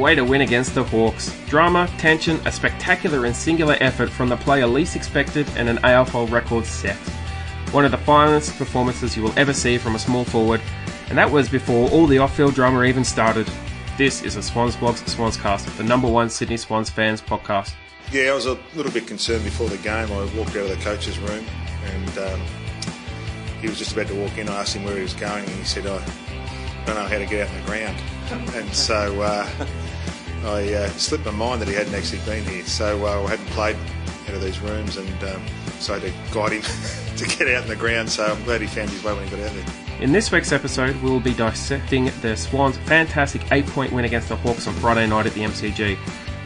Way to win against the Hawks. Drama, tension, a spectacular and singular effort from the player least expected, and an AFL record set. One of the finest performances you will ever see from a small forward, and that was before all the off field drama even started. This is a Swans Blogs Swanscast, the number one Sydney Swans fans podcast. Yeah, I was a little bit concerned before the game. I walked out of the coach's room and um, he was just about to walk in. I asked him where he was going and he said, I don't know how to get out on the ground. And so uh, I uh, slipped my mind that he hadn't actually been here. So uh, I hadn't played out of these rooms and um, so I had to guide him to get out on the ground. So I'm glad he found his way when he got out there. In this week's episode, we will be dissecting the Swans' fantastic eight point win against the Hawks on Friday night at the MCG.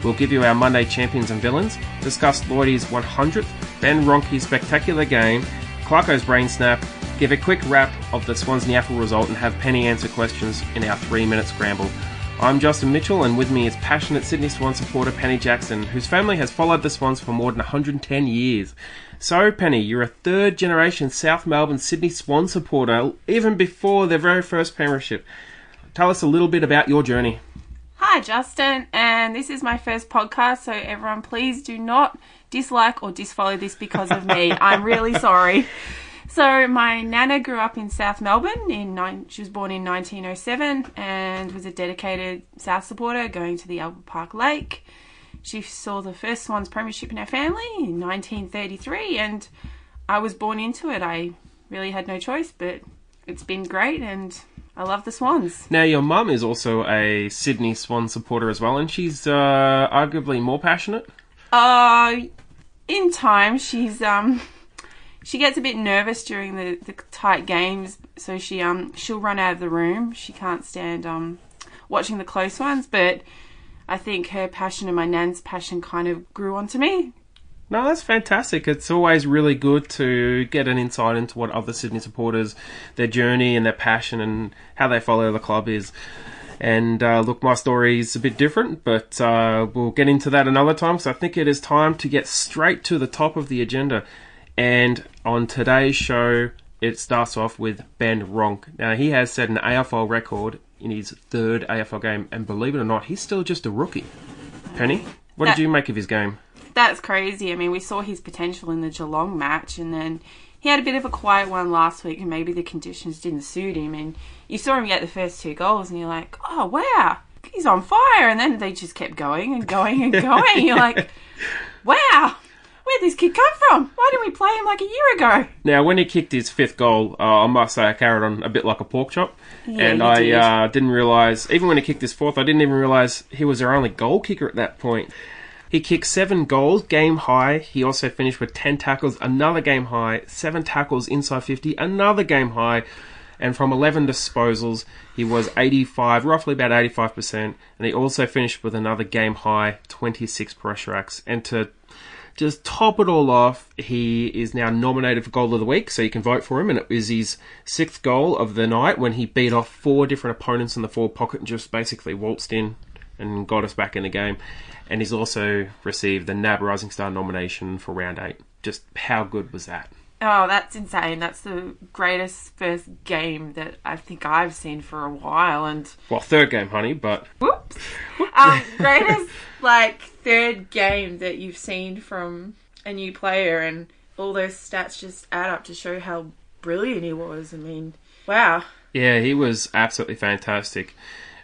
We'll give you our Monday champions and villains, discuss Lloydie's 100th, Ben Ronke's spectacular game, Clarko's brain snap, give a quick wrap of the Swans NEAFL result, and have Penny answer questions in our three minute scramble. I'm Justin Mitchell, and with me is passionate Sydney Swan supporter Penny Jackson, whose family has followed the Swans for more than 110 years. So, Penny, you're a third generation South Melbourne Sydney Swan supporter, even before their very first premiership. Tell us a little bit about your journey. Hi, Justin, and this is my first podcast, so everyone, please do not dislike or disfollow this because of me. I'm really sorry. So, my nana grew up in South Melbourne. In nine, she was born in 1907 and was a dedicated South supporter, going to the Albert Park Lake. She saw the first Swans premiership in our family in 1933, and I was born into it. I really had no choice, but it's been great, and I love the Swans. Now, your mum is also a Sydney Swan supporter as well, and she's uh, arguably more passionate. Uh, in time, she's um, she gets a bit nervous during the, the tight games, so she um, she'll run out of the room. She can't stand um, watching the close ones, but I think her passion and my nan's passion kind of grew onto me. No, that's fantastic. It's always really good to get an insight into what other Sydney supporters, their journey and their passion and how they follow the club is. And uh, look, my story is a bit different, but uh, we'll get into that another time. So I think it is time to get straight to the top of the agenda. And on today's show, it starts off with Ben Ronke. Now, he has set an AFL record in his third AFL game, and believe it or not, he's still just a rookie. Penny, what That- did you make of his game? That's crazy. I mean, we saw his potential in the Geelong match, and then he had a bit of a quiet one last week, and maybe the conditions didn't suit him. And you saw him get the first two goals, and you're like, oh, wow, he's on fire. And then they just kept going and going and going. you're like, wow, where'd this kid come from? Why didn't we play him like a year ago? Now, when he kicked his fifth goal, uh, I must say I carried on a bit like a pork chop, and you I did. uh, didn't realise. Even when he kicked his fourth, I didn't even realise he was our only goal kicker at that point. He kicked seven goals, game high. He also finished with ten tackles, another game high. Seven tackles inside fifty, another game high. And from 11 disposals, he was 85, roughly about 85%. And he also finished with another game high, 26 pressure acts. And to just top it all off, he is now nominated for Goal of the Week, so you can vote for him. And it was his sixth goal of the night when he beat off four different opponents in the forward pocket and just basically waltzed in and got us back in the game. And he's also received the NAB Rising Star nomination for round eight. Just how good was that? Oh, that's insane. That's the greatest first game that I think I've seen for a while. And Well, third game, honey, but Um, greatest like third game that you've seen from a new player, and all those stats just add up to show how brilliant he was. I mean, wow. Yeah, he was absolutely fantastic.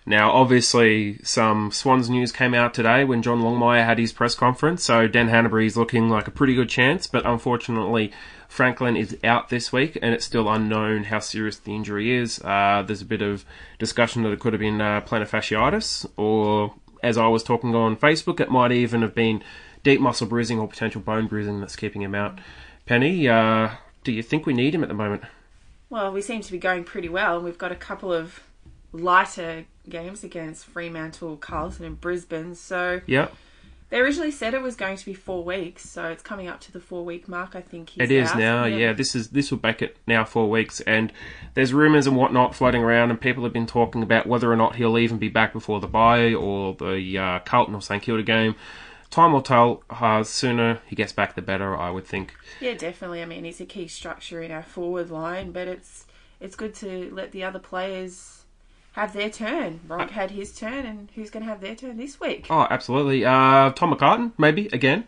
Now, obviously, some Swans news came out today when John Longmire had his press conference, so Dan Hannebery's looking like a pretty good chance, but unfortunately, Franklin is out this week, and it's still unknown how serious the injury is. Uh, there's a bit of discussion that it could have been uh, plantar fasciitis, or as I was talking on Facebook, it might even have been deep muscle bruising or potential bone bruising that's keeping him out. Penny, uh, do you think we need him at the moment? Well, we seem to be going pretty well, and we've got a couple of lighter games against Fremantle, Carlton, and Brisbane. So Yeah. They originally said it was going to be four weeks, so it's coming up to the four week mark. I think It is out. now, yeah. This is this will back it now four weeks, and there's rumours and whatnot floating around, and people have been talking about whether or not he'll even be back before the bye or the uh, Carlton or St Kilda game. Time will tell. Uh, sooner he gets back, the better, I would think. Yeah, definitely. I mean, he's a key structure in our forward line, but it's it's good to let the other players have their turn. Bronk had his turn, and who's going to have their turn this week? Oh, absolutely. Uh, Tom McCartin, maybe again.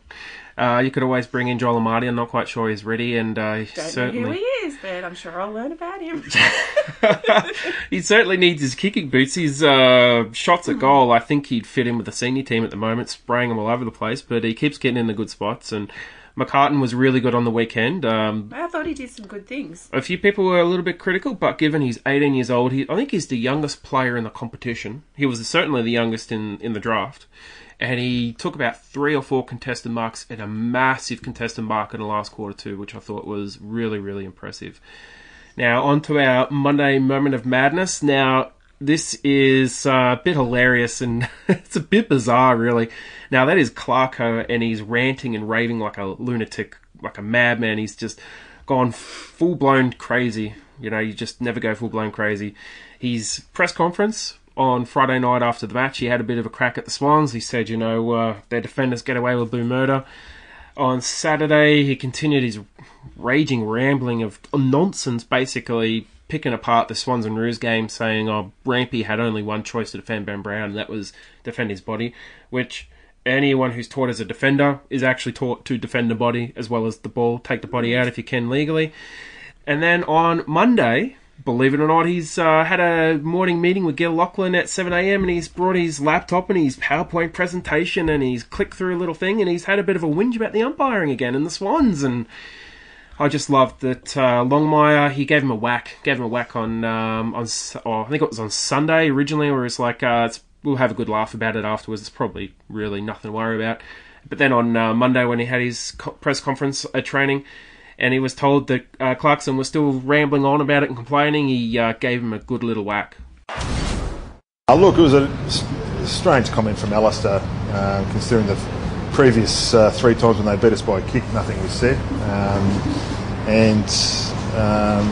Uh, you could always bring in Joel Amartey. I'm not quite sure he's ready, and uh, Don't certainly know who he is, but I'm sure I'll learn about him. he certainly needs his kicking boots. His uh, shots at goal, I think he'd fit in with the senior team at the moment, spraying them all over the place. But he keeps getting in the good spots, and McCartin was really good on the weekend. Um, I thought he did some good things. a few people were a little bit critical, but given he's 18 years old, he, I think he's the youngest player in the competition. He was certainly the youngest in, in the draft. And he took about three or four contested marks and a massive contested mark in the last quarter, too, which I thought was really, really impressive. Now, on to our Monday moment of madness. Now, this is uh, a bit hilarious and it's a bit bizarre, really. Now, that is Clarko, and he's ranting and raving like a lunatic, like a madman. He's just gone full blown crazy. You know, you just never go full blown crazy. His press conference on Friday night after the match, he had a bit of a crack at the Swans. He said, you know, uh, their defenders get away with blue murder. On Saturday, he continued his raging rambling of nonsense, basically picking apart the Swans and Roos game, saying, oh, Rampe had only one choice to defend Ben Brown, and that was defend his body, which anyone who's taught as a defender is actually taught to defend the body as well as the ball, take the body out if you can legally. And then on Monday, believe it or not, he's uh, had a morning meeting with Gil McLachlan at 7am and he's brought his laptop and his PowerPoint presentation and he's clicked through a little thing and he's had a bit of a whinge about the umpiring again and the Swans. And I just loved that uh, Longmire, he gave him a whack, gave him a whack on, um, on oh, I think it was on Sunday originally, where it's like, uh, it's, we'll have a good laugh about it afterwards. It's probably really nothing to worry about. But then on uh, Monday, when he had his co- press conference at training, and he was told that uh, Clarkson was still rambling on about it and complaining, he uh, gave him a good little whack. Uh, look, it was a strange comment from Alastair, uh, considering the previous uh, three times when they beat us by a kick, nothing was said. Um, and um,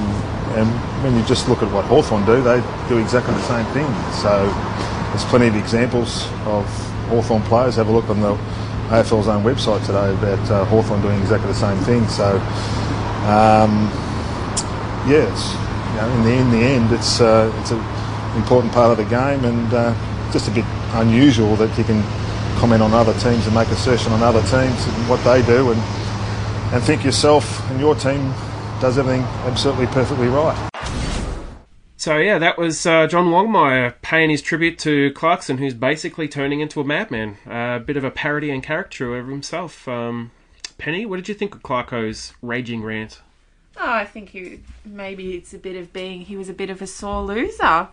and when you just look at what Hawthorn do, they do exactly the same thing. So there's plenty of examples of Hawthorn players. Have a look on the AFL's own website today about uh, Hawthorn doing exactly the same thing. So um, yes, you know, in the in the end, it's uh, it's an important part of the game, and uh, just a bit unusual that you can comment on other teams and make assertion on other teams and what they do, and and think yourself and your team does everything absolutely perfectly right. So yeah, that was uh, John Longmire paying his tribute to Clarkson, who's basically turning into a madman, a bit of a parody and caricature of himself. Um, Penny, what did you think of Clarko's raging rant? Oh, I think he, maybe it's a bit of being, he was a bit of a sore loser. I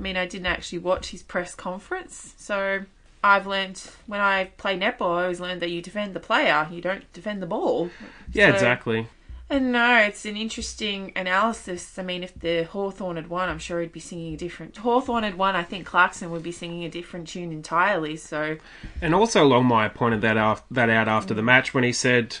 mean, I didn't actually watch his press conference, so I've learned when I play netball, I always learned that you defend the player, you don't defend the ball. Yeah, So- exactly. And no, it's an interesting analysis. I mean, if the Hawthorn had won, I'm sure he'd be singing a different. Hawthorn had won, I think Clarkson would be singing a different tune entirely. So, And also, Longmire pointed that out, that out after the match when he said,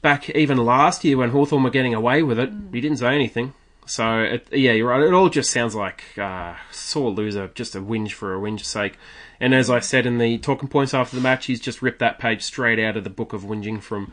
back even last year when Hawthorn were getting away with it, mm. he didn't say anything. So, it, yeah, you're right. It all just sounds like uh, sore loser, just a whinge for a whinge's sake. And as I said in the talking points after the match, he's just ripped that page straight out of the book of whinging from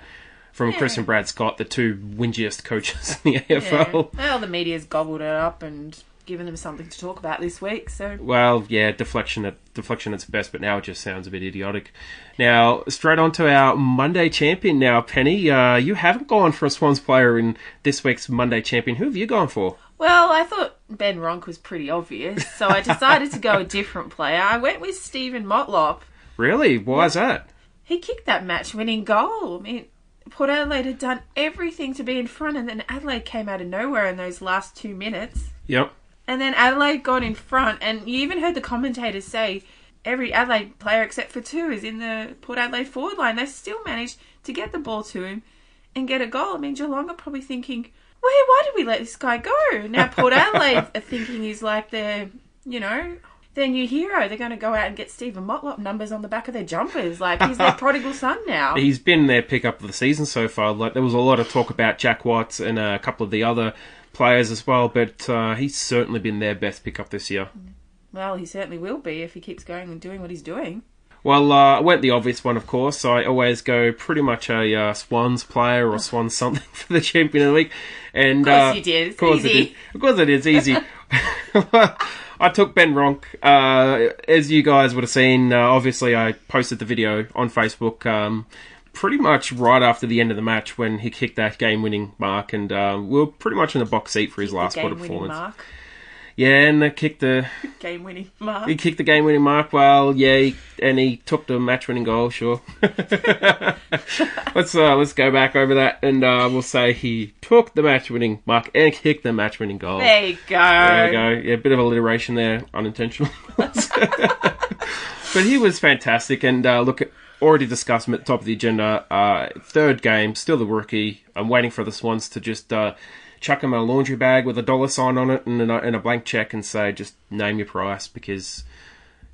from Chris and Brad Scott, the two whingiest coaches in the yeah. AFL. Well, the media's gobbled it up and given them something to talk about this week. So, Well, yeah, deflection at deflection at its best, but now it just sounds a bit idiotic. Now, straight on to our Monday champion. Now, Penny, uh, you haven't gone for a Swans player in this week's Monday champion. Who have you gone for? well, I thought Ben Ronke was pretty obvious, so I decided to go a different player. I went with Steven Motlop. Really? Why is that? He kicked that match-winning goal. I mean, Port Adelaide had done everything to be in front, and then Adelaide came out of nowhere in those last two minutes. Yep. And then Adelaide got in front, and you even heard the commentators say every Adelaide player except for two is in the Port Adelaide forward line. They still managed to get the ball to him and get a goal. I mean, Geelong are probably thinking, wait, why did we let this guy go? Now Port Adelaide are thinking he's like their, you know, their new hero. They're going to go out and get Steven Motlop numbers on the back of their jumpers. Like, he's their prodigal son now. He's been their pickup of the season so far. Like there was a lot of talk about Jack Watts and a couple of the other players as well, but uh, he's certainly been their best pickup this year. Well, he certainly will be if he keeps going and doing what he's doing. Well, uh, I went the obvious one, of course. I always go pretty much a uh, Swans player or Swans something for the champion of the week. And Of course uh, you did. It's Of course easy. I. Of course It's easy. I took Ben Ronke. Uh, as you guys would have seen, uh, obviously I posted the video on Facebook um, pretty much right after the end of the match when he kicked that game-winning mark, and uh, we were pretty much in the box seat for his last quarter Game-winning performance. mark. Yeah, and uh, kicked the Game winning mark. he kicked the game-winning mark. Well, yeah, he, and he took the match-winning goal. Sure. let's uh, let's go back over that, and uh, we'll say he took the match-winning mark and kicked the match-winning goal. There you go. There we go. Yeah, a bit of alliteration there, unintentional. but he was fantastic, and uh, look, already discussed him at the top of the agenda. Uh, third game, still the rookie. I'm waiting for the Swans to just uh, chuck him a laundry bag with a dollar sign on it and a, and a blank check and say, just name your price because,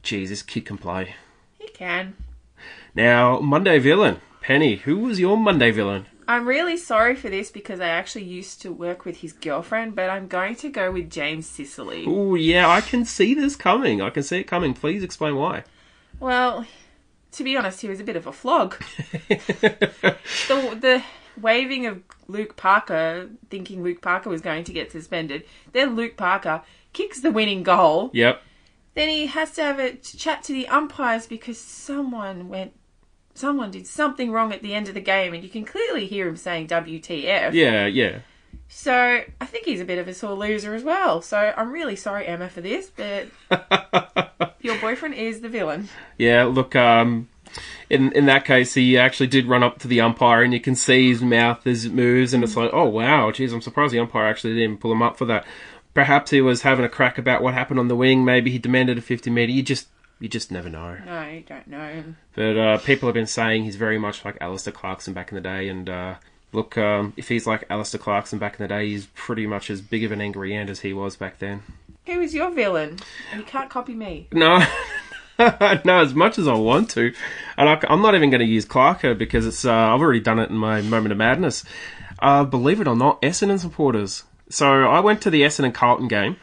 geez, this kid can play. He can. Now, Monday villain. Penny, who was your Monday villain? I'm really sorry for this because I actually used to work with his girlfriend, but I'm going to go with James Sicily. Oh, yeah, I can see this coming. I can see it coming. Please explain why. Well, to be honest, he was a bit of a flog. the the waving of Luke Parker, thinking Luke Parker was going to get suspended. Then Luke Parker kicks the winning goal. Yep. Then he has to have a chat to the umpires because someone went, someone did something wrong at the end of the game, and you can clearly hear him saying "WTF." Yeah, yeah. So I think he's a bit of a sore loser as well. So I'm really sorry, Emma, for this, but your boyfriend is the villain. Yeah, look, um, in in that case, he actually did run up to the umpire, and you can see his mouth as it moves, and it's like, oh wow, geez, I'm surprised the umpire actually didn't pull him up for that. Perhaps he was having a crack about what happened on the wing. Maybe he demanded a 50 meter. You just you just never know. No, you don't know. But uh, people have been saying he's very much like Alastair Clarkson back in the day, and uh, look, um, if he's like Alastair Clarkson back in the day, he's pretty much as big of an angry ant as he was back then. Who is your villain? You can't copy me. No, no, as much as I want to, and I, am not even going to use Clarko because it's uh, I've already done it in my moment of madness. Uh, believe it or not, Essendon supporters. So I went to the Essendon Carlton game,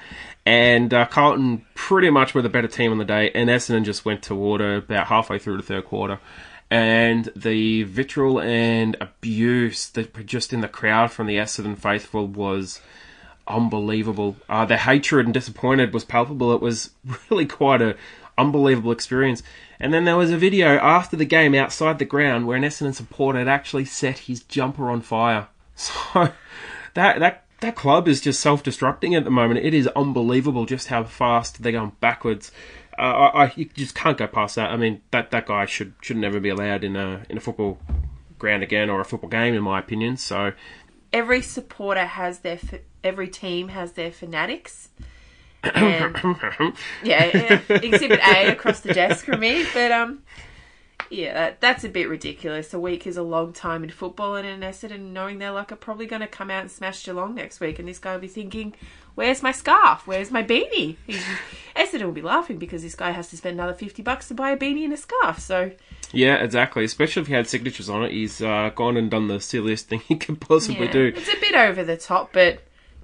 and uh, Carlton pretty much were the better team on the day, and Essendon just went to water about halfway through the third quarter. And the vitriol and abuse that just in the crowd from the Essendon faithful was unbelievable. Uh, the hatred and disappointed was palpable. It was really quite a unbelievable experience. And then there was a video after the game outside the ground where an Essendon supporter had actually set his jumper on fire. So that that that club is just self-destructing at the moment. It is unbelievable just how fast they're going backwards. I, I you just can't go past that. I mean that that guy should should never be allowed in a in a football ground again or a football game, in my opinion. So Every supporter has their, every team has their fanatics. And yeah, exhibit A across the desk for me. But um, yeah, that, that's a bit ridiculous. A week is a long time in football, and in Essendon, knowing they're like are probably going to come out and smash Geelong next week, and this guy will be thinking, "Where's my scarf? Where's my beanie?" Essendon will be laughing because this guy has to spend another fifty bucks to buy a beanie and a scarf. So yeah, exactly. Especially if he had signatures on it, he's uh, gone and done the silliest thing he could possibly yeah, do. it's a bit over the top, but.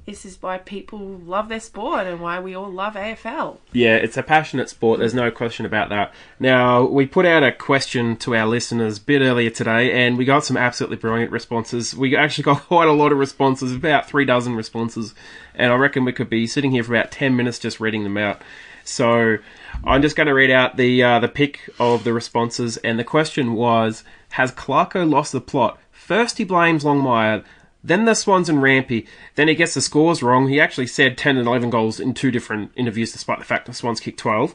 This is why people love their sport and why we all love AFL. Yeah, it's a passionate sport. There's no question about that. Now, we put out a question to our listeners a bit earlier today, and we got some absolutely brilliant responses. We actually got quite a lot of responses, about three dozen responses, and I reckon we could be sitting here for about 10 minutes just reading them out. So, I'm just going to read out the uh, the pick of the responses, and the question was: Has Clarko lost the plot? First, he blames Longmire. Then the Swans and Rampe. Then he gets the scores wrong. He actually said 10 and 11 goals in two different interviews, despite the fact the Swans kicked 12.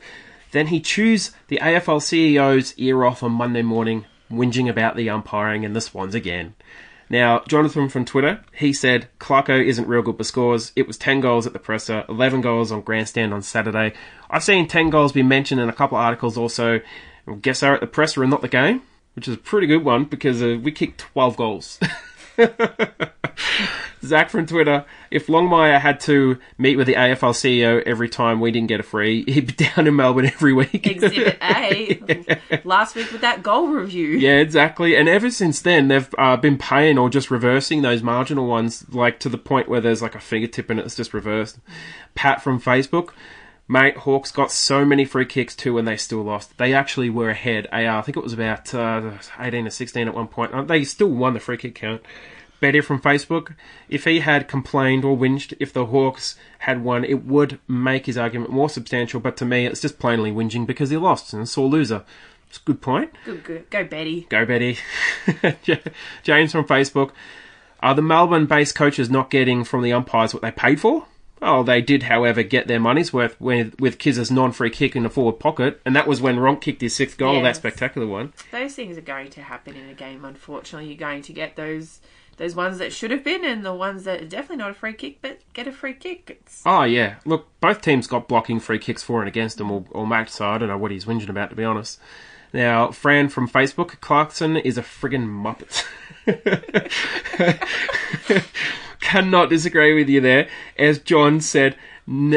Then he chews the AFL CEO's ear off on Monday morning, whinging about the umpiring and the Swans again. Now, Jonathan from Twitter, he said Clarko isn't real good for scores. It was 10 goals at the presser, 11 goals on grandstand on Saturday. I've seen 10 goals be mentioned in a couple of articles also. I guess they're at the presser and not the game, which is a pretty good one because uh, we kicked 12 goals. Zach from Twitter, if Longmire had to meet with the AFL CEO every time we didn't get a free, he'd be down in Melbourne every week. Exhibit A, last week with that goal review. Yeah, exactly. And ever since then, they've uh, been paying or just reversing those marginal ones, like to the point where there's like a fingertip and it's just reversed. Pat from Facebook, mate, Hawks got so many free kicks too, and they still lost. They actually were ahead. AR, I think it was about uh, 18 or 16 at one point. Uh, They still won the free kick count. Betty from Facebook, if he had complained or whinged if the Hawks had won, it would make his argument more substantial. But to me, it's just plainly whinging because he lost and a sore loser. It's a good point. Good, good. Go, Betty. Go, Betty. James from Facebook. Are the Melbourne based coaches not getting from the umpires what they paid for? Oh, they did, however, get their money's worth with, with Kiz's non free kick in the forward pocket, and that was when Ronke kicked his sixth goal, that spectacular one. Those things are going to happen in a game. Unfortunately, you're going to get those those ones that should have been, and the ones that are definitely not a free kick, but get a free kick. It's Oh, yeah. Look, both teams got blocking free kicks for and against them, or, match, so I don't know what he's whinging about, to be honest. Now, Fran from Facebook, Clarkson is a friggin' muppet. Cannot disagree with you there. As John said,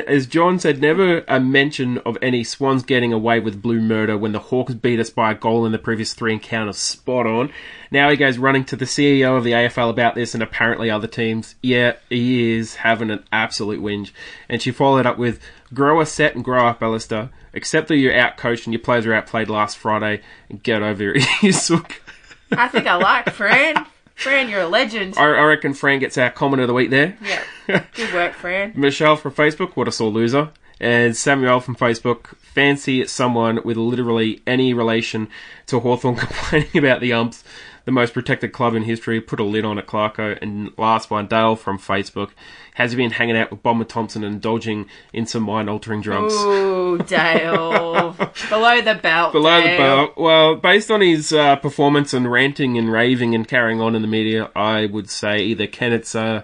as John said, never a mention of any Swans getting away with blue murder when the Hawks beat us by a goal in the previous three encounters. Spot on. Now he goes running to the CEO of the AFL about this and apparently other teams. Yeah, he is having an absolute whinge. And she followed up with, grow a set and grow up, Alastair. Accept that you're outcoached and your players were outplayed last Friday and get over it, you sook. I think I like Fran. Fran, you're a legend. I, I reckon Fran gets our comment of the week there. Yeah, good work, Fran. Michelle from Facebook, what a sore loser. And Samuel from Facebook, fancy someone with literally any relation to Hawthorn complaining about the umps, the most protected club in history, put a lid on it, Clarko. And last one, Dale from Facebook, has he been hanging out with Bomber Thompson and indulging in some mind altering drugs? Ooh, Dale. Below the belt. Below the belt. Well, based on his uh, performance and ranting and raving and carrying on in the media, I would say either Kennett's uh,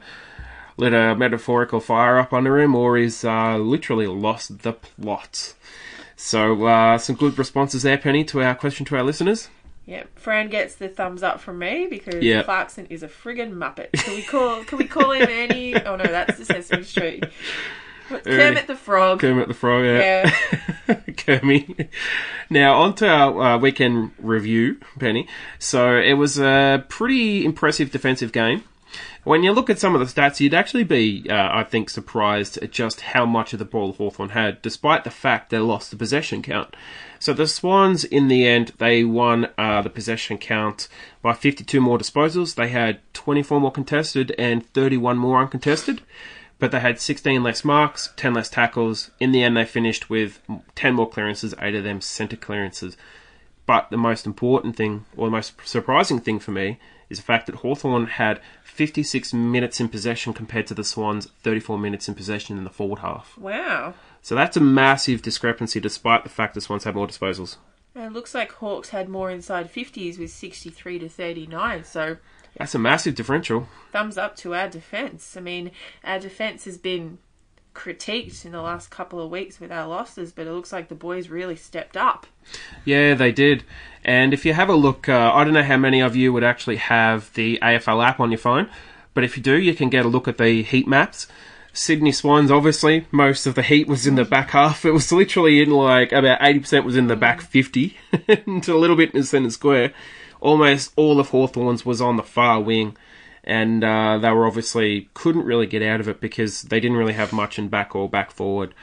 lit a metaphorical fire up under him or he's uh, literally lost the plot. So, uh, some good responses there, Penny, to our question to our listeners. Yep, Fran gets the thumbs up from me because Yeah. Clarkson is a friggin' muppet. Can we call? Can we call him any? Oh no, that's the Sesame Street. Kermit the Frog. Kermit the Frog, yeah. Yeah. Kermit. Now, on to our uh, weekend review, Penny. So, it was a pretty impressive defensive game. When you look at some of the stats, you'd actually be, uh, I think, surprised at just how much of the ball Hawthorn had, despite the fact they lost the possession count. So the Swans, in the end, they won uh, the possession count by 52 more disposals. They had 24 more contested and 31 more uncontested but they had 16 less marks, 10 less tackles. In the end, they finished with 10 more clearances, 8 of them centre clearances. But the most important thing, or the most surprising thing for me, is the fact that Hawthorn had 56 minutes in possession compared to the Swans' 34 minutes in possession in the forward half. Wow. So that's a massive discrepancy despite the fact the Swans had more disposals. And it looks like Hawks had more inside 50s with 63 to 39. So That's a massive differential. thumbs up to our defence. I mean, our defence has been critiqued in the last couple of weeks with our losses, but it looks like the boys really stepped up. Yeah, they did. And if you have a look, uh, I don't know how many of you would actually have the AFL app on your phone, but if you do, you can get a look at the heat maps. Sydney Swans, obviously, most of the heat was in the back half. It was literally in like about 80% was in the back 50 and a little bit in the centre square. Almost all of Hawthorn's was on the far wing. And uh, they were obviously couldn't really get out of it because they didn't really have much in back or back forward.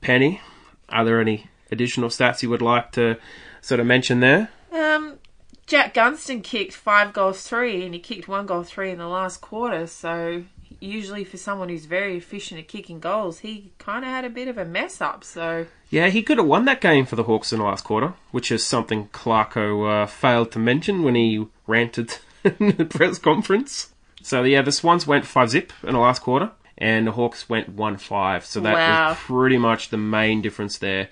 Penny, are there any additional stats you would like to sort of mention there? Um, Jack Gunston kicked five goals three, and he kicked one goal three in the last quarter. So usually for someone who's very efficient at kicking goals, he kind of had a bit of a mess up. So Yeah, he could have won that game for the Hawks in the last quarter, which is something Clarko uh, failed to mention when he ranted in the press conference. So yeah, the Swans went five zip in the last quarter, and the Hawks went one five. So that Wow. was pretty much the main difference there.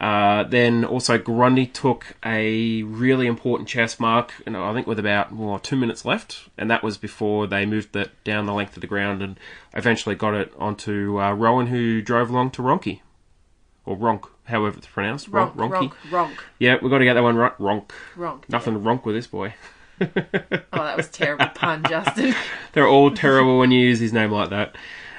Uh, then also Grundy took a really important chess mark, and I think with about well, two minutes left, and that was before they moved it down the length of the ground and eventually got it onto uh, Rohan, who drove along to Ronki, or Ronk, however it's pronounced. ronk, Ronk, ronk, ronk, Yeah, we've got to get that one right. Ronk. ronk. Nothing to ronk with this boy. Oh, that was a terrible pun, Justin. They're all terrible when you use his name like that.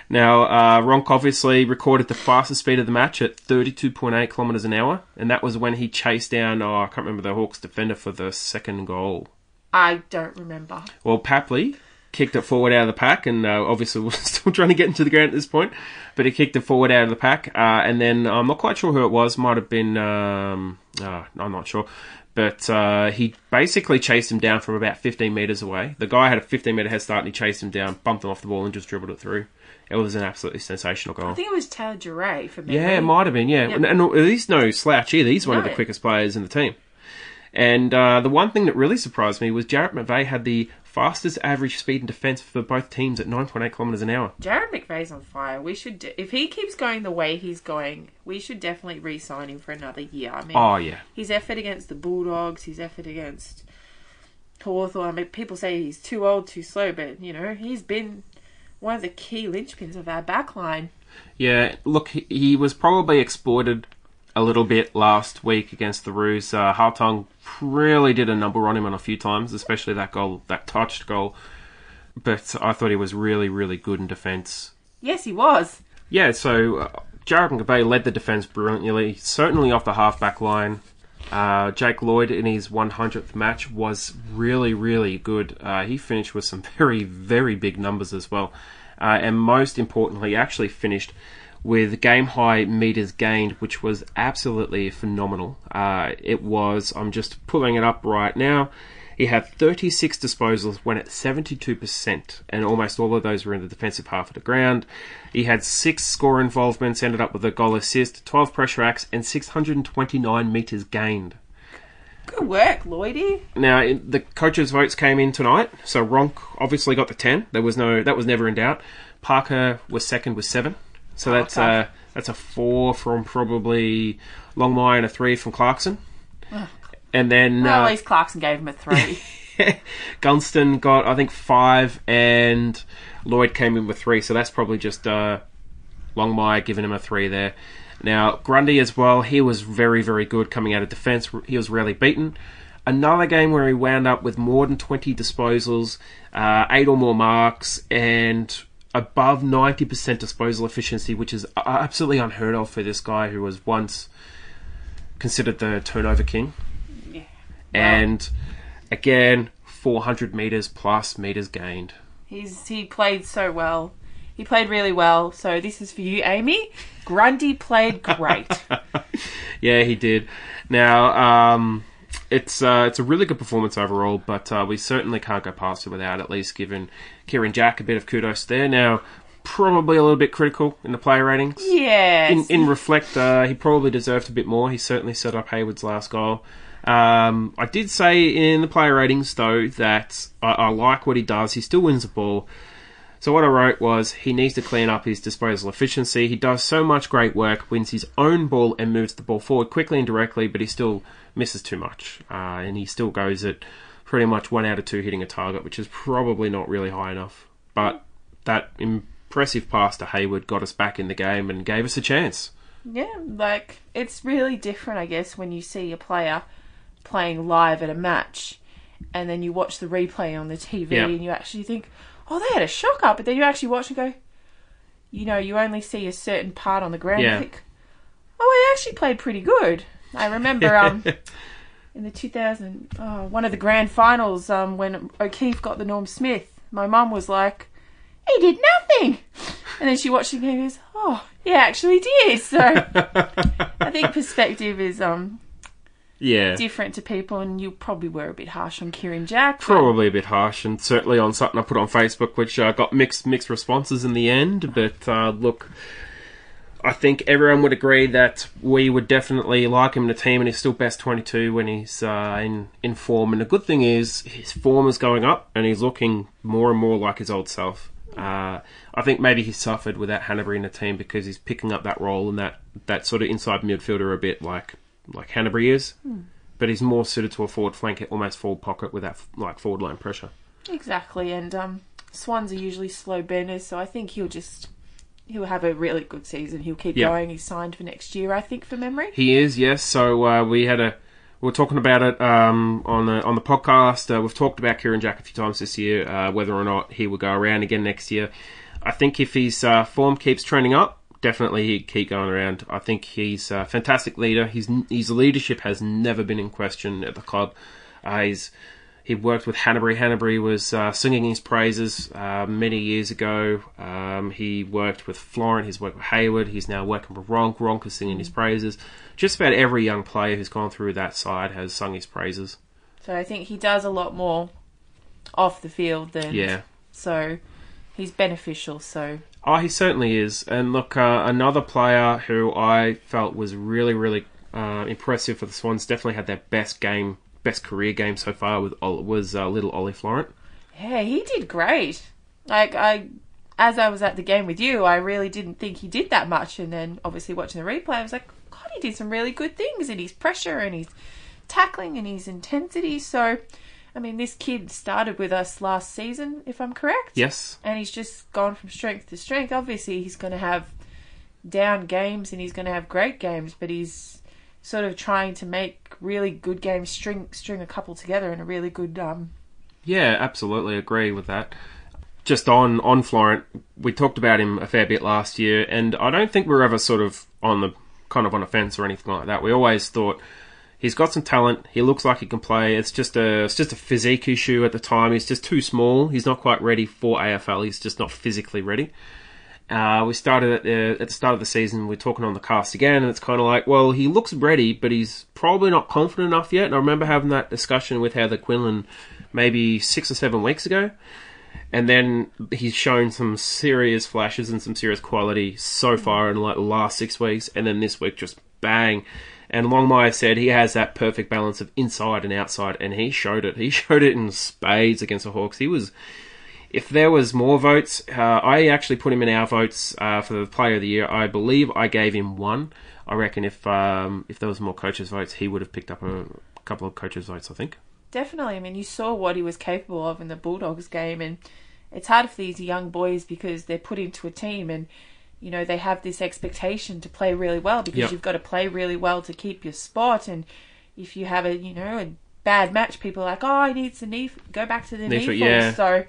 Now, uh, Ronke obviously recorded the fastest speed of the match at 32.8 kilometres an hour, and that was when he chased down, oh, I can't remember the Hawks defender for the second goal. I don't remember. Well, Papley kicked it forward out of the pack, and uh, obviously was still trying to get into the ground at this point, but he kicked it forward out of the pack, uh, and then I'm not quite sure who it was. Might have been um, Uh, I'm not sure. But uh, he basically chased him down from about 15 metres away. The guy had a 15 metre head start and he chased him down, bumped him off the ball, and just dribbled it through. It was an absolutely sensational goal. I think it was Taylor Duryea for me. Yeah, it might have been. Yeah, and, and he's no slouch either. He's one of the quickest players in the team. And uh, the one thing that really surprised me was Jarrad McVeagh had the fastest average speed in defence for both teams at 9.8 kilometres an hour. Jarrad McVeagh's on fire. We should, de- if he keeps going the way he's going, we should definitely re-sign him for another year. I mean, Oh yeah, his effort against the Bulldogs, his effort against Hawthorn. I mean, people say he's too old, too slow, but you know, he's been one of the key linchpins of our backline. yeah. Look, he, was probably exploited a little bit last week against the Roos. Uh, Hartung really did a number on him on a few times, especially that goal, that touched goal. But I thought he was really, really good in defence. Yes, he was. Yeah, so uh, Jarrad led the defence brilliantly, certainly off the half-back line. Uh, Jake Lloyd in his 100th match was really, really good. Uh, he finished with some very, very big numbers as well. Uh, and most importantly, actually finished with game high meters gained, which was absolutely phenomenal. Uh, it was, I'm just pulling it up right now. He had 36 disposals, went at 72%, and almost all of those were in the defensive half of the ground. He had six score involvements, ended up with a goal assist, 12 pressure acts, and 629 metres gained. Good work, Lloydie. Now the coaches' votes came in tonight, so Ronke obviously got the 10. There was no, that was never in doubt. Parker was second with seven, so that's Parker. uh, that's a four from probably Longmire and a three from Clarkson. And then Well, at least Clarkson gave him a three. Gunston got, I think, five, and Lloyd came in with three. So that's probably just uh, Longmire giving him a three there. Now Grundy as well. He was very, very good coming out of defence. He was rarely beaten. Another game where he wound up with more than twenty disposals, uh, eight or more marks, and above ninety percent disposal efficiency, which is absolutely unheard of for this guy who was once considered the turnover king. And again, 400 meters plus meters gained. He's he played so well. He played really well. So this is for you, Amy. Grundy played great. Yeah, he did. Now, um, it's uh, it's a really good performance overall, but uh, we certainly can't go past it without at least giving Kieran Jack a bit of kudos there. Now, probably a little bit critical in the player ratings. yes. In, in reflect, uh, he probably deserved a bit more. He certainly set up Hayward's last goal. Um, I did say in the player ratings though that I, I like what he does. He still wins the ball. So what I wrote was he needs to clean up his disposal efficiency. He does so much great work, wins his own ball and moves the ball forward quickly and directly, but he still misses too much, uh, and he still goes at pretty much one out of two hitting a target, which is probably not really high enough. But that impressive pass to Hayward got us back in the game and gave us a chance. Yeah, like it's really different, I guess, when you see a player playing live at a match, and then you watch the replay on the TV, Yeah. and you actually think, "Oh, they had a shocker," but then you actually watch and go, you know, you only see a certain part on the ground. Yeah. Think, "Oh, he actually played pretty good." I remember um, in the 2000, oh, one of the grand finals, um, when O'Keefe got the Norm Smith, my mum was like, "He did nothing," and then she watched the game and goes, "Oh, he actually did." So. I think perspective is um Yeah. different to people, and you probably were a bit harsh on Kieran Jack. Probably a bit harsh, and certainly on something I put on Facebook, which uh, got mixed mixed responses in the end. But uh, look, I think everyone would agree that we would definitely like him in the team, and he's still best twenty two when he's uh, in in form. And the good thing is his form is going up, and he's looking more and more like his old self. Uh, I think maybe he suffered without Hannebery in the team because he's picking up that role and that, that sort of inside midfielder a bit like like Hannebery is, but he's more suited to a forward flank, almost forward pocket with that like forward line pressure. Exactly, and um, Swans are usually slow burners, so I think he'll just he'll have a really good season. He'll keep Yeah. going. He's signed for next year, I think, for memory. He is, yes. So uh, we had a we are talking about it um, on the on the podcast. Uh, we've talked about Kieran Jack a few times this year, uh, whether or not he will go around again next year. I think if his uh, form keeps trending up, definitely he'd keep going around. I think he's a fantastic leader. His his leadership has never been in question at the club. Uh, he's He worked with Hannebery. Hannebery was uh, singing his praises uh, many years ago. Um, he worked with Florent. He's worked with Hayward. He's now working with Ronke. Ronke is singing his praises. Just about every young player who's gone through that side has sung his praises. So I think he does a lot more off the field than Yeah. So he's beneficial. So Oh, he certainly is. And look, uh, another player who I felt was really, really uh, impressive for the Swans, definitely had their best game, best career game so far with was uh, little Ollie Florent. yeah, he did great. Like I, as I was at the game with you, I really didn't think he did that much. And then obviously watching the replay, I was like, God, he did some really good things in his pressure and his tackling and his intensity. So, I mean, this kid started with us last season, if I'm correct. Yes, and he's just gone from strength to strength. Obviously, he's going to have down games and he's going to have great games, but he's sort of trying to make really good games string string a couple together in a really good um yeah, absolutely agree with that. Just on on Florent, we talked about him a fair bit last year, and I don't think we are ever sort of on the kind of on a fence or anything like that. We always thought he's got some talent. He looks like he can play. It's just a it's just a physique issue at the time. He's just too small. He's not quite ready for AFL. He's just not physically ready. Uh, we started at the, at the start of the season. We're talking on the cast again, and it's kind of like, well, he looks ready, but he's probably not confident enough yet. And I remember having that discussion with Heather Quinlan maybe six or seven weeks ago, and then he's shown some serious flashes and some serious quality so far in like the last six weeks, and then this week just bang. And Longmire said he has that perfect balance of inside and outside, and he showed it. He showed it in spades against the Hawks. He was if there was more votes, uh, I actually put him in our votes uh, for the Player of the Year. I believe I gave him one. I reckon if um, if there was more coaches' votes, he would have picked up a couple of coaches' votes. I think. definitely. I mean, you saw what he was capable of in the Bulldogs game, and it's hard for these young boys because they're put into a team and. You know, they have this expectation to play really well because Yep. you've got to play really well to keep your spot. And if you have a, you know, a bad match, people are like, oh, he needs the knee, go back to the Knee knee. yeah. So,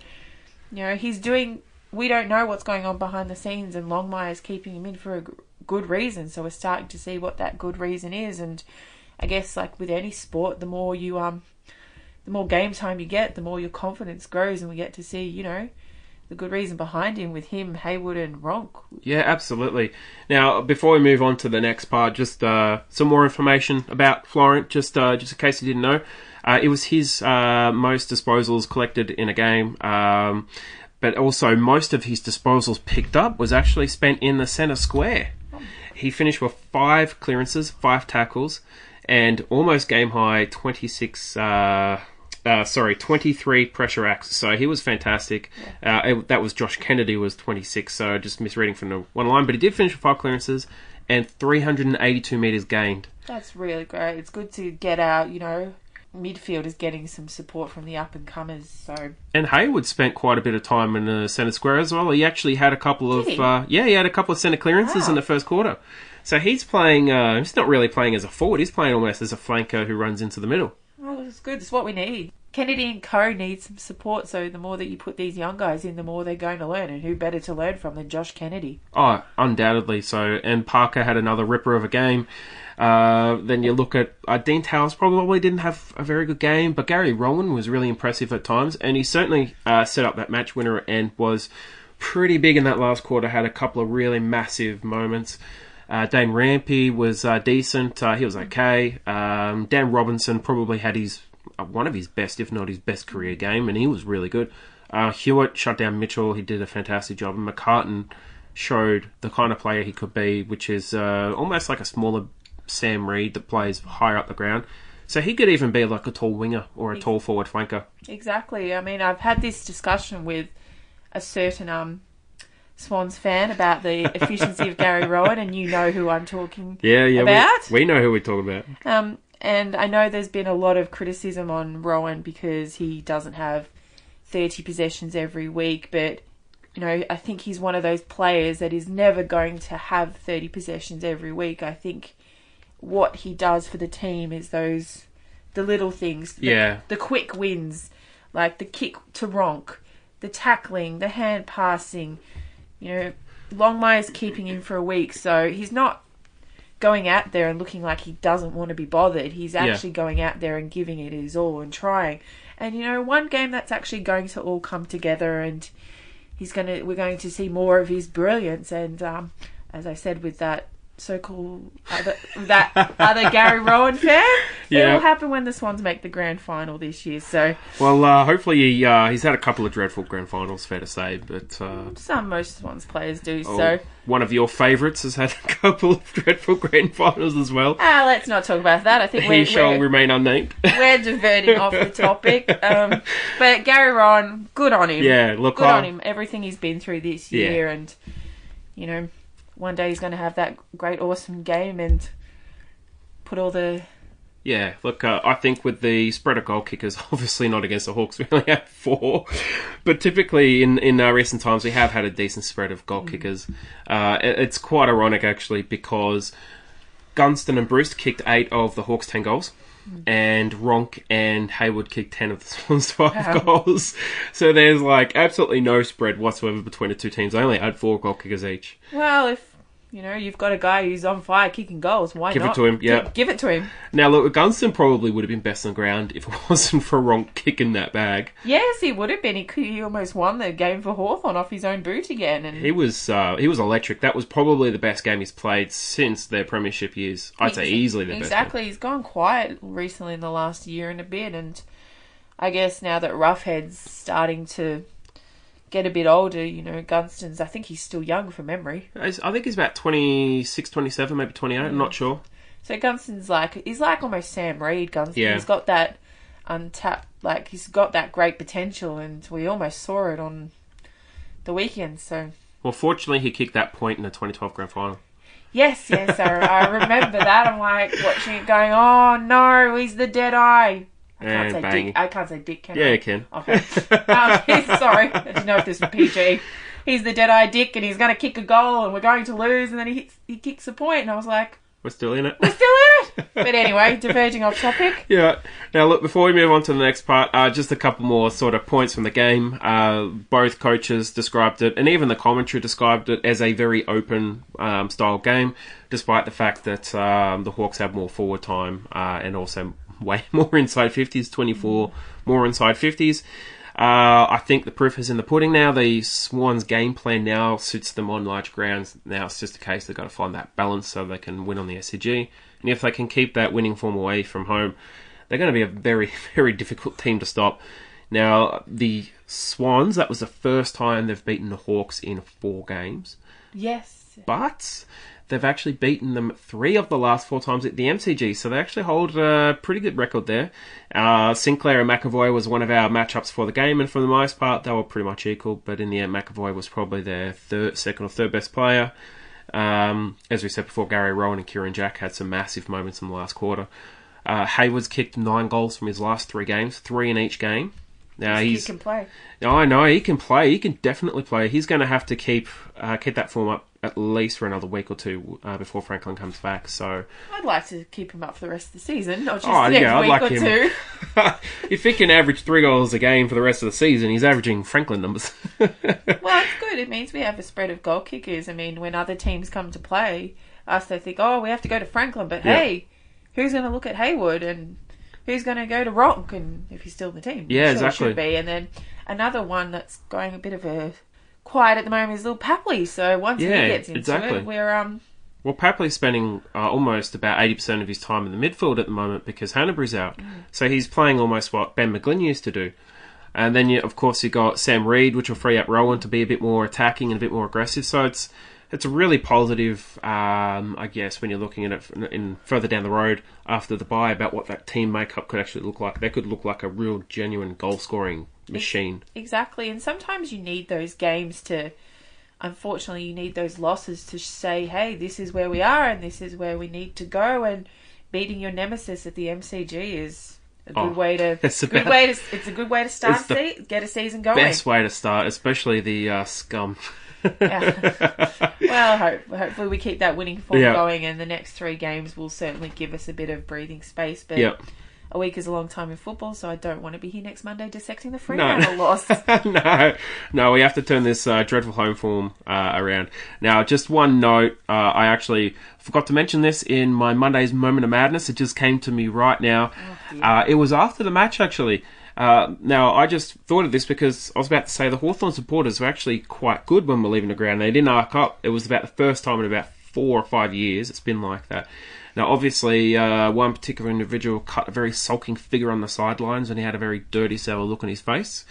you know, he's doing. We don't know what's going on behind the scenes, and Longmire's keeping him in for a good reason. So we're starting to see what that good reason is, and I guess like with any sport, the more you um, the more game time you get, the more your confidence grows, and we get to see, you know, the good reason behind him with him, Hayward, and Ronke. Yeah, absolutely. Now, before we move on to the next part, just uh, some more information about Florent, just uh, just in case you didn't know. Uh, it was his uh, most disposals collected in a game, um, but also most of his disposals picked up was actually spent in the centre square. He finished with five clearances, five tackles, and almost game high 26. Uh, sorry, 23 pressure acts. So he was fantastic. Uh, it- that was Josh Kennedy was 26. So just misreading from the one line, but he did finish with five clearances and 382 meters gained. That's really great. It's good to get out, you know, midfield is getting some support from the up and comers. So And Hayward spent quite a bit of time in the centre square as well. He actually had a couple of Did he? uh, yeah, he had a couple of centre clearances Wow. in the first quarter. So he's playing. Uh, he's not really playing as a forward. He's playing almost as a flanker who runs into the middle. Oh, it's good. It's what we need. Kennedy and Co need some support. So the more that you put these young guys in, the more they're going to learn. And who better to learn from than Josh Kennedy? Oh, undoubtedly so. And Parker had another ripper of a game. Uh, then you look at uh, Dean Towers probably didn't have a very good game, but Gary Rohan was really impressive at times, and he certainly uh, set up that match winner and was pretty big in that last quarter. Had a couple of really massive moments. Uh, Dane Rampe was uh, decent. Uh, he was okay. Um, Dan Robinson probably had his one of his best, if not his best career game, and he was really good. Uh, Hewett shut down Mitchell. He did a fantastic job. And McCartin showed the kind of player he could be, which is uh, almost like a smaller Sam Reid that plays higher up the ground. So he could even be like a tall winger or a tall forward flanker. Exactly. I mean, I've had this discussion with a certain um, Swans fan about the efficiency of Gary Rohan, and you know who I'm talking Yeah, yeah. about. We, we know who we're talking about. Um, and I know there's been a lot of criticism on Rohan because he doesn't have 30 possessions every week, but you know, I think he's one of those players that is never going to have 30 possessions every week. I think what he does for the team is those the little things, the, Yeah. the quick wins, like the kick to Ronke, the tackling, the hand passing. You know, Longmire's keeping him for a week, so he's not going out there and looking like he doesn't want to be bothered. He's Yeah. actually going out there and giving it his all and trying. And you know, one game that's actually going to all come together, and he's gonna we're going to see more of his brilliance. And um, as I said, with that so-called other, that other Gary Rohan fan, Yeah. it'll happen when the Swans make the grand final this year. So Well, uh, hopefully he, uh, he's had a couple of dreadful grand finals, fair to say, but uh, some most Swans players do. oh, So one of your favourites has had a couple of dreadful grand finals as well. ah, let's not talk about that. I think He we're, shall we're, remain unnamed. we're diverting off the topic. Um, but Gary Rohan, good on him. yeah, look, good on him. Everything he's been through this Yeah. year, and you know, one day he's going to have that great, awesome game and put all the. Yeah, look, uh, I think with the spread of goal kickers, obviously not against the Hawks, we only have four. But typically in, in uh, recent times, we have had a decent spread of goal kickers. Uh, it- it's quite ironic, actually, because Gunston and Bruce kicked eight of the Hawks' ten goals. And Ronke and Hayward kicked 10 of the Swans' 12 Wow. goals. So there's like absolutely no spread whatsoever between the two teams. They only had four goal kickers each. Well, if you know you've got a guy who's on fire kicking goals, why Give it to him, yeah. give it to him. Now, look, Gunston probably would have been best on ground if it wasn't for Ronke kicking that bag. Yes, he would have been. He, he almost won the game for Hawthorn off his own boot again, and He was uh, he was electric. That was probably the best game he's played since their premiership years. I'd say easily the best. Exactly. He's gone quiet recently in the last year and a bit, and I guess now that Roughead's starting to get a bit older, you know, Gunston's. I think he's still young from memory. I think he's about 26, 27, maybe 28. I'm not sure. So Gunston's like he's like almost Sam Reid. Gunston. Yeah. He's got that untapped, like he's got that great potential, and we almost saw it on the weekend. So Well, fortunately, he kicked that point in the 2012 grand final. yes, yes, I, I remember that. I'm like watching it, going, "Oh no, he's the dead eye." I can't And say bang. dick. I can't say dick. Can Yeah, I? you can. Okay. um, sorry, I didn't know if this was PG. He's the dead eye dick, and he's going to kick a goal, and we're going to lose, and then he hits, he kicks a point, and I was like, We're still in it. we're still in it. But anyway, diverging off topic. Yeah. Now, look, before we move on to the next part, uh, just a couple more sort of points from the game. Uh, both coaches described it, and even the commentary described it as a very open um, style game, despite the fact that um, the Hawks have more forward time uh, and also way more inside 50s, 24 more inside 50s. Uh, I think the proof is in the pudding now. The Swans' game plan now suits them on large grounds. Now it's just a case they've got to find that balance so they can win on the SCG. And if they can keep that winning form away from home, they're going to be a very, very difficult team to stop. Now, the Swans, that was the first time they've beaten the Hawks in four games, Yes. but they've actually beaten them three of the last four times at the MCG, so they actually hold a pretty good record there. Uh, Sinclair and McEvoy was one of our matchups for the game, and for the most part, they were pretty much equal, but in the end, McEvoy was probably their third, second or third best player. Um, as we said before, Gary Rohan and Kieran Jack had some massive moments in the last quarter. Uh, Hayward's kicked nine goals from his last three games, three in each game. Now He can play. I know he can play. He can definitely play. He's going to have to keep uh, keep that form up at least for another week or two uh, before Franklin comes back. So, I'd like to keep him up for the rest of the season, not just Oh, the next yeah, I'd week like or him. two. if he can average three goals a game for the rest of the season, he's averaging Franklin numbers. Well, it's good. It means we have a spread of goal kickers. I mean, when other teams come to play us, they think, oh, we have to go to Franklin, but Yeah. hey, who's going to look at Hayward and who's going to go to Ronke and if he's still in the team? Yeah, Sure exactly. Should be. And then another one that's going a bit of a quiet at the moment is little Papley. So once Yeah, he gets into exactly. it, we're um well, Papley's spending uh, almost about eighty percent of his time in the midfield at the moment because Hannebery's out. So he's playing almost what Ben McGlynn used to do. And then, you, of course, you've got Sam Reid, which will free up Rohan to be a bit more attacking and a bit more aggressive. So it's it's a really positive, um, I guess, when you're looking at it in, in further down the road after the buy about what that team makeup could actually look like. They could look like a real, genuine goal scoring machine. Exactly, and sometimes you need those games to. Unfortunately, you need those losses to say, "Hey, this is where we are, and this is where we need to go." And beating your nemesis at the MCG is a good Oh, way to. it's good about- way to. It's a good way to start It's the se- get a season going. Best way to start, especially the uh, scum. Yeah. well, hope, hopefully we keep that winning form Yeah. going, and the next three games will certainly give us a bit of breathing space. But Yep. a week is a long time in football, so I don't want to be here next Monday dissecting the No. Loss. no, no, we have to turn this uh, dreadful home form uh, around. Now, just one note, uh, I actually forgot to mention this in my Monday's moment of madness. It just came to me right now. uh, it was after the match, actually. Uh, now, I just thought of this because I was about to say the Hawthorn supporters were actually quite good when we're leaving the ground. They didn't arc up. It was about the first time in about four or five years it's been like that. Now, obviously, uh, one particular individual cut a very sulking figure on the sidelines and he had a very dirty, sour look on his face.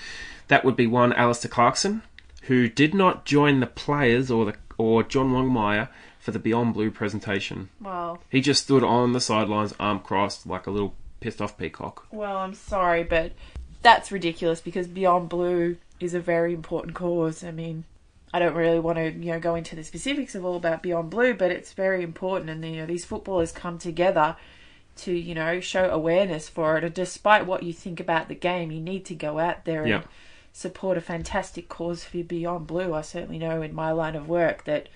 That would be one Alastair Clarkson, who did not join the players or the or John Longmire for the Beyond Blue presentation. well, He just stood on the sidelines, arm crossed, like a little pissed off peacock. well, I'm sorry, but that's ridiculous because Beyond Blue is a very important cause. I mean, I don't really want to, you know, go into the specifics of all about Beyond Blue, but it's very important, and you know, these footballers come together to, you know, show awareness for it. And despite what you think about the game, you need to go out there and support a fantastic cause for Beyond Blue. I certainly know in my line of work that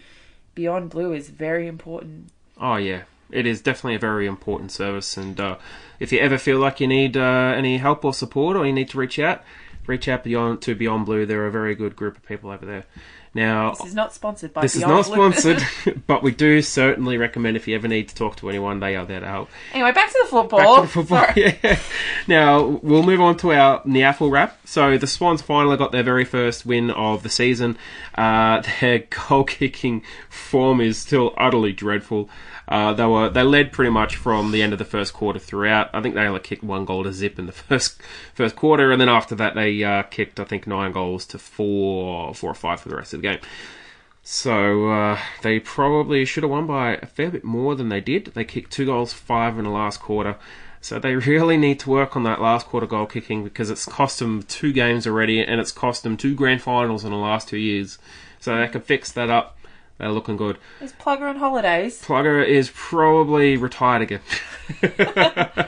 Beyond Blue is very important. Oh yeah, it is definitely a very important service, and uh, if you ever feel like you need uh, any help or support, or you need to reach out, reach out beyond to Beyond Blue. They're a very good group of people over there. Now, This is not sponsored by this is not Blue. sponsored, but we do certainly recommend if you ever need to talk to anyone, they are there to help. anyway, back to the football. Back to the football. Sorry. Yeah. Now we'll move on to our NEAFL wrap. So the Swans finally got their very first win of the season. Uh, their goal kicking form is still utterly dreadful. Uh, they were they led pretty much from the end of the first quarter throughout. I think they only kicked one goal to zip in the first first quarter, and then after that they uh, kicked I think nine goals to four four or five for the rest of the game. So uh, they probably should have won by a fair bit more than they did. They kicked two goals, five in the last quarter. So they really need to work on that last quarter goal kicking because it's cost them two games already, and it's cost them two grand finals in the last two years. So they can fix that up. They're looking good. Is Plugger on holidays? Plugger is probably retired again.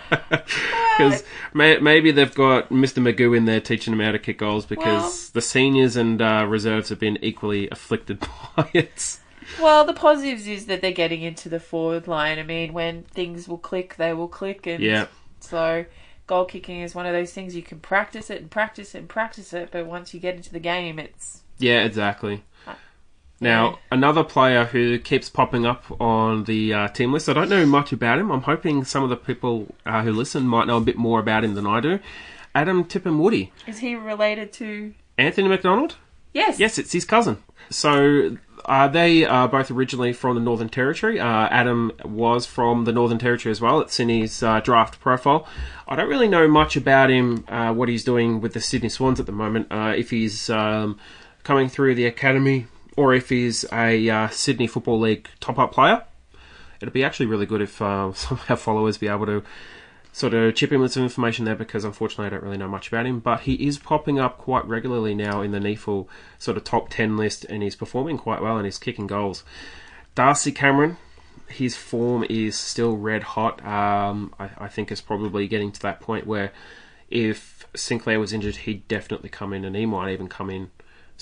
Because may, maybe they've got Mr. Magoo in there teaching them how to kick goals because Well- the seniors and uh, reserves have been equally afflicted by it. Well, the positives is that they're getting into the forward line. I mean, when things will click, they will click, and Yeah. so goal kicking is one of those things you can practice it and practice it and practice it, but once you get into the game, it's Yeah, exactly. Now, another player who keeps popping up on the uh, team list, I don't know much about him. I'm hoping some of the people uh, who listen might know a bit more about him than I do. Adam Tipungwuti. is he related to? Anthony McDonald? Yes, Yes, it's his cousin. So uh, they are both originally from the Northern Territory. Uh, Adam was from the Northern Territory as well. It's in his uh, draft profile. I don't really know much about him, uh, what he's doing with the Sydney Swans at the moment. Uh, if he's um, coming through the academy or if he's a uh, Sydney Football League top up player. It'd be actually really good if uh, some of our followers be able to sort of chip in with some information there because unfortunately I don't really know much about him. But he is popping up quite regularly now in the NEAFL sort of top 10 list and he's performing quite well and he's kicking goals. Darcy Cameron, his form is still red hot. Um, I, I think it's probably getting to that point where if Sinclair was injured, he'd definitely come in and he might even come in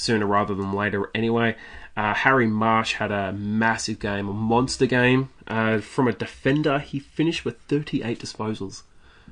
sooner rather than later anyway. Uh, Harry Marsh had a massive game, a monster game. Uh, from a defender, he finished with 38 disposals.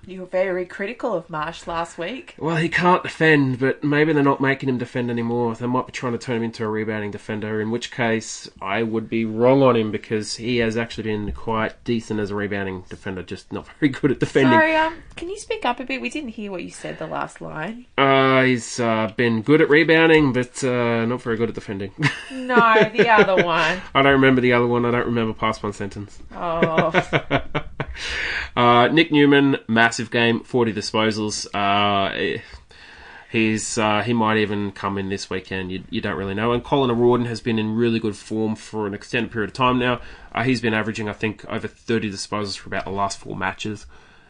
You were very critical of Marsh last week. Well, he can't defend, but maybe they're not making him defend anymore. They might be trying to turn him into a rebounding defender, in which case I would be wrong on him because he has actually been quite decent as a rebounding defender, just not very good at defending. Sorry, um, can you speak up a bit? We didn't hear what you said the last line. Uh, he's uh, been good at rebounding, but uh, not very good at defending. No, the other one. I don't remember the other one. I don't remember past one sentence. Oh, Uh, Nick Newman, massive game, 40 disposals. Uh, eh, he's uh, he might even come in this weekend. You, you don't really know. And Colin O'Riordan has been in really good form for an extended period of time now. Uh, he's been averaging, I think, over 30 disposals for about the last four matches.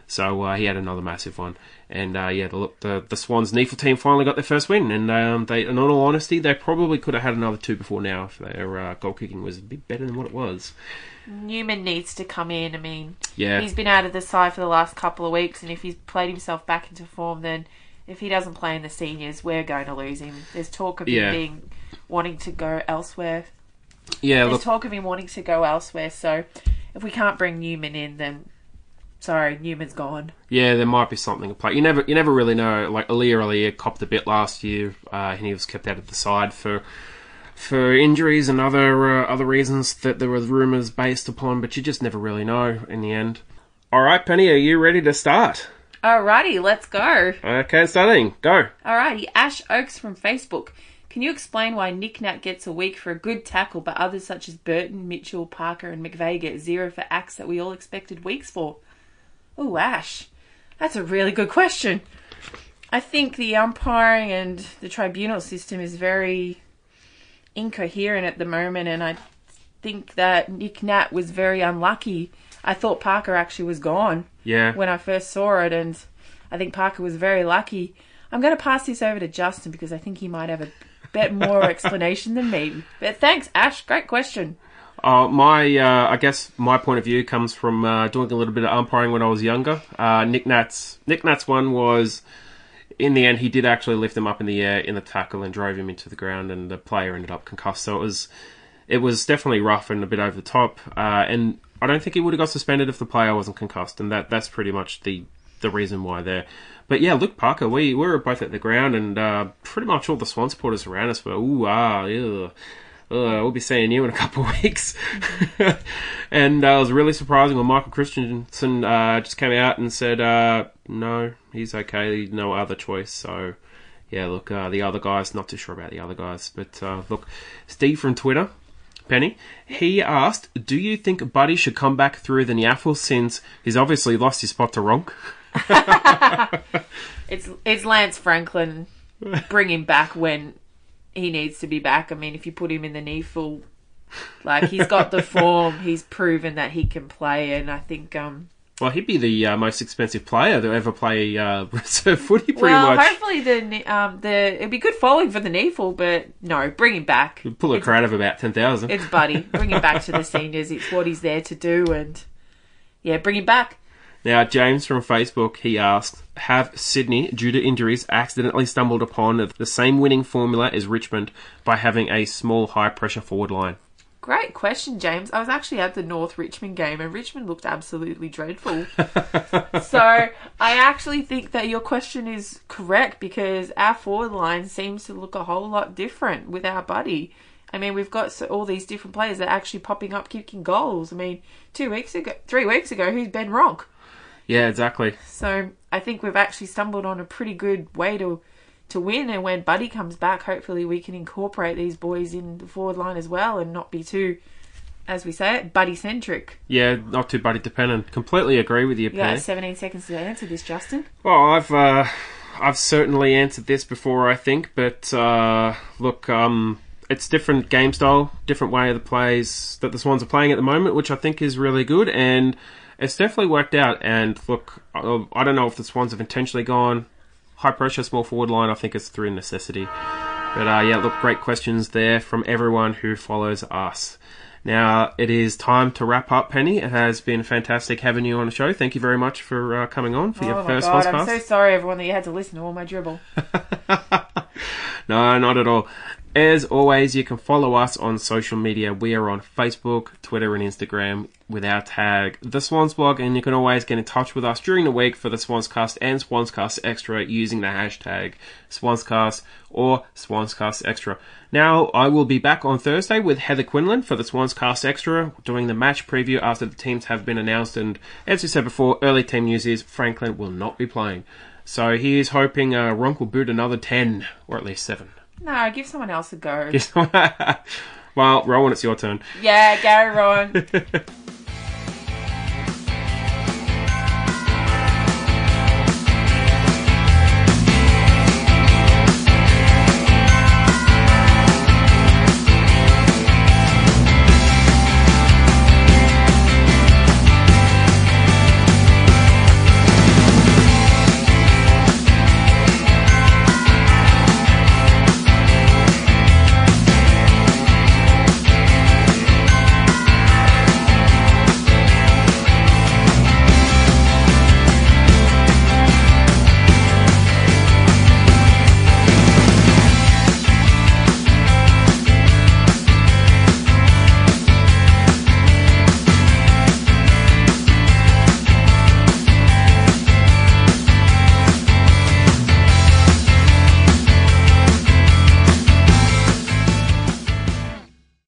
So uh, he had another massive one. And uh, yeah, the, the the Swans NEAFL team finally got their first win. And um, they, in all honesty, they probably could have had another two before now if their uh, goal kicking was a bit better than what it was. Newman needs to come in. I mean, Yeah. he's been out of the side for the last couple of weeks, and if he's played himself back into form, then if he doesn't play in the seniors, we're going to lose him. There's talk of Yeah. him being wanting to go elsewhere. Yeah, There's look, talk of him wanting to go elsewhere. So if we can't bring Newman in, then sorry, Newman's gone. Yeah, there might be something at play. You never, you never really know. Like Aliir Aliir copped a bit last year, uh, and he was kept out of the side for for injuries and other uh, other reasons that there were rumours based upon. But you just never really know in the end. All right, Penny, are you ready to start? Alrighty, let's go. Okay, starting. Go. Alrighty, Ash Oaks from Facebook. Can you explain why Nick Nat gets a week for a good tackle, but others such as Burton, Mitchell, Parker, and McVeagh get zero for acts that we all expected weeks for? Oh, Ash, that's a really good question. I think the umpiring and the tribunal system is very incoherent at the moment, and I think that Nick Nat was very unlucky. I thought Parker actually was gone Yeah. when I first saw it, and I think Parker was very lucky. I'm going to pass this over to Justin because I think he might have a bit more explanation than me. But thanks, Ash. Great question. Uh, my, uh, I guess my point of view comes from uh, doing a little bit of umpiring when I was younger. Uh, Nick Nat's Nick Nat's one was, in the end, he did actually lift him up in the air in the tackle and drove him into the ground, and the player ended up concussed. So it was, it was definitely rough and a bit over the top. Uh, and I don't think he would have got suspended if the player wasn't concussed, and that that's pretty much the the reason why there. But yeah, Luke Parker, we, we were both at the ground, and uh, pretty much all the Swan supporters around us were, ooh, ah, ew. Uh, we'll be seeing you in a couple weeks. and uh, it was really surprising when Michael Christensen uh, just came out and said, uh, no, he's okay, no other choice. So, yeah, look, uh, the other guys, not too sure about the other guys. But uh, look, Steve from Twitter, Penny, he asked, do you think Buddy should come back through the NEAFL since he's obviously lost his spot to Ronke? It's it's Lance Franklin. Bring him back when he needs to be back. I mean, if you put him in the NEAFL, like he's got the form. He's proven that he can play, and I think um. Well, he'd be the uh, most expensive player to ever play uh, reserve footy, pretty well, much. hopefully the um the it'd be good following for the knee but no, bring him back. Pull a crowd of about 10,000. It's Buddy. Bring him back to the seniors. It's what he's there to do, and yeah, bring him back. Now, James from Facebook, he asked, have Sydney, due to injuries, accidentally stumbled upon the same winning formula as Richmond by having a small, high-pressure forward line? Great question, James. I was actually at the North Richmond game, and Richmond looked absolutely dreadful. so I actually think that your question is correct because our forward line seems to look a whole lot different with our buddy. I mean, we've got all these different players that are actually popping up kicking goals. I mean, two weeks ago, three weeks ago, who's Ben Ronke? Yeah, exactly. So I think we've actually stumbled on a pretty good way to to win. And when Buddy comes back, hopefully we can incorporate these boys in the forward line as well, and not be too, as we say it, buddy centric. Yeah, not too buddy dependent. Completely agree with you, You got 17 seconds to answer this, Justin. Well, I've uh, I've certainly answered this before, I think, but uh, look, um, it's different game style, different way of the plays that the Swans are playing at the moment, which I think is really good, and it's definitely worked out. And look, I I don't know if the Swans have intentionally gone high pressure, small forward line. I think it's through necessity. But uh, yeah, look, great questions there from everyone who follows us. Now it is time to wrap up, Penny. It has been fantastic having you on the show. Thank you very much for uh, coming on for your oh my first god, podcast. I'm so sorry, everyone, that you had to listen to all my dribble. no, not at all. As always, you can follow us on social media. We are on Facebook, Twitter, and Instagram with our tag The Swans Blog, and you can always get in touch with us during the week for the Swanscast and Swanscast Extra using the hashtag Swanscast or Swanscast Extra. Now, I will be back on Thursday with Heather Quinlan for the Swanscast Extra, doing the match preview after the teams have been announced. And as we said before, early team news is Franklin will not be playing. So he is hoping uh, Ronke will boot another 10, or at least 7. No, give someone else a go. well, Rohan, it's your turn. Yeah, Gary Rohan.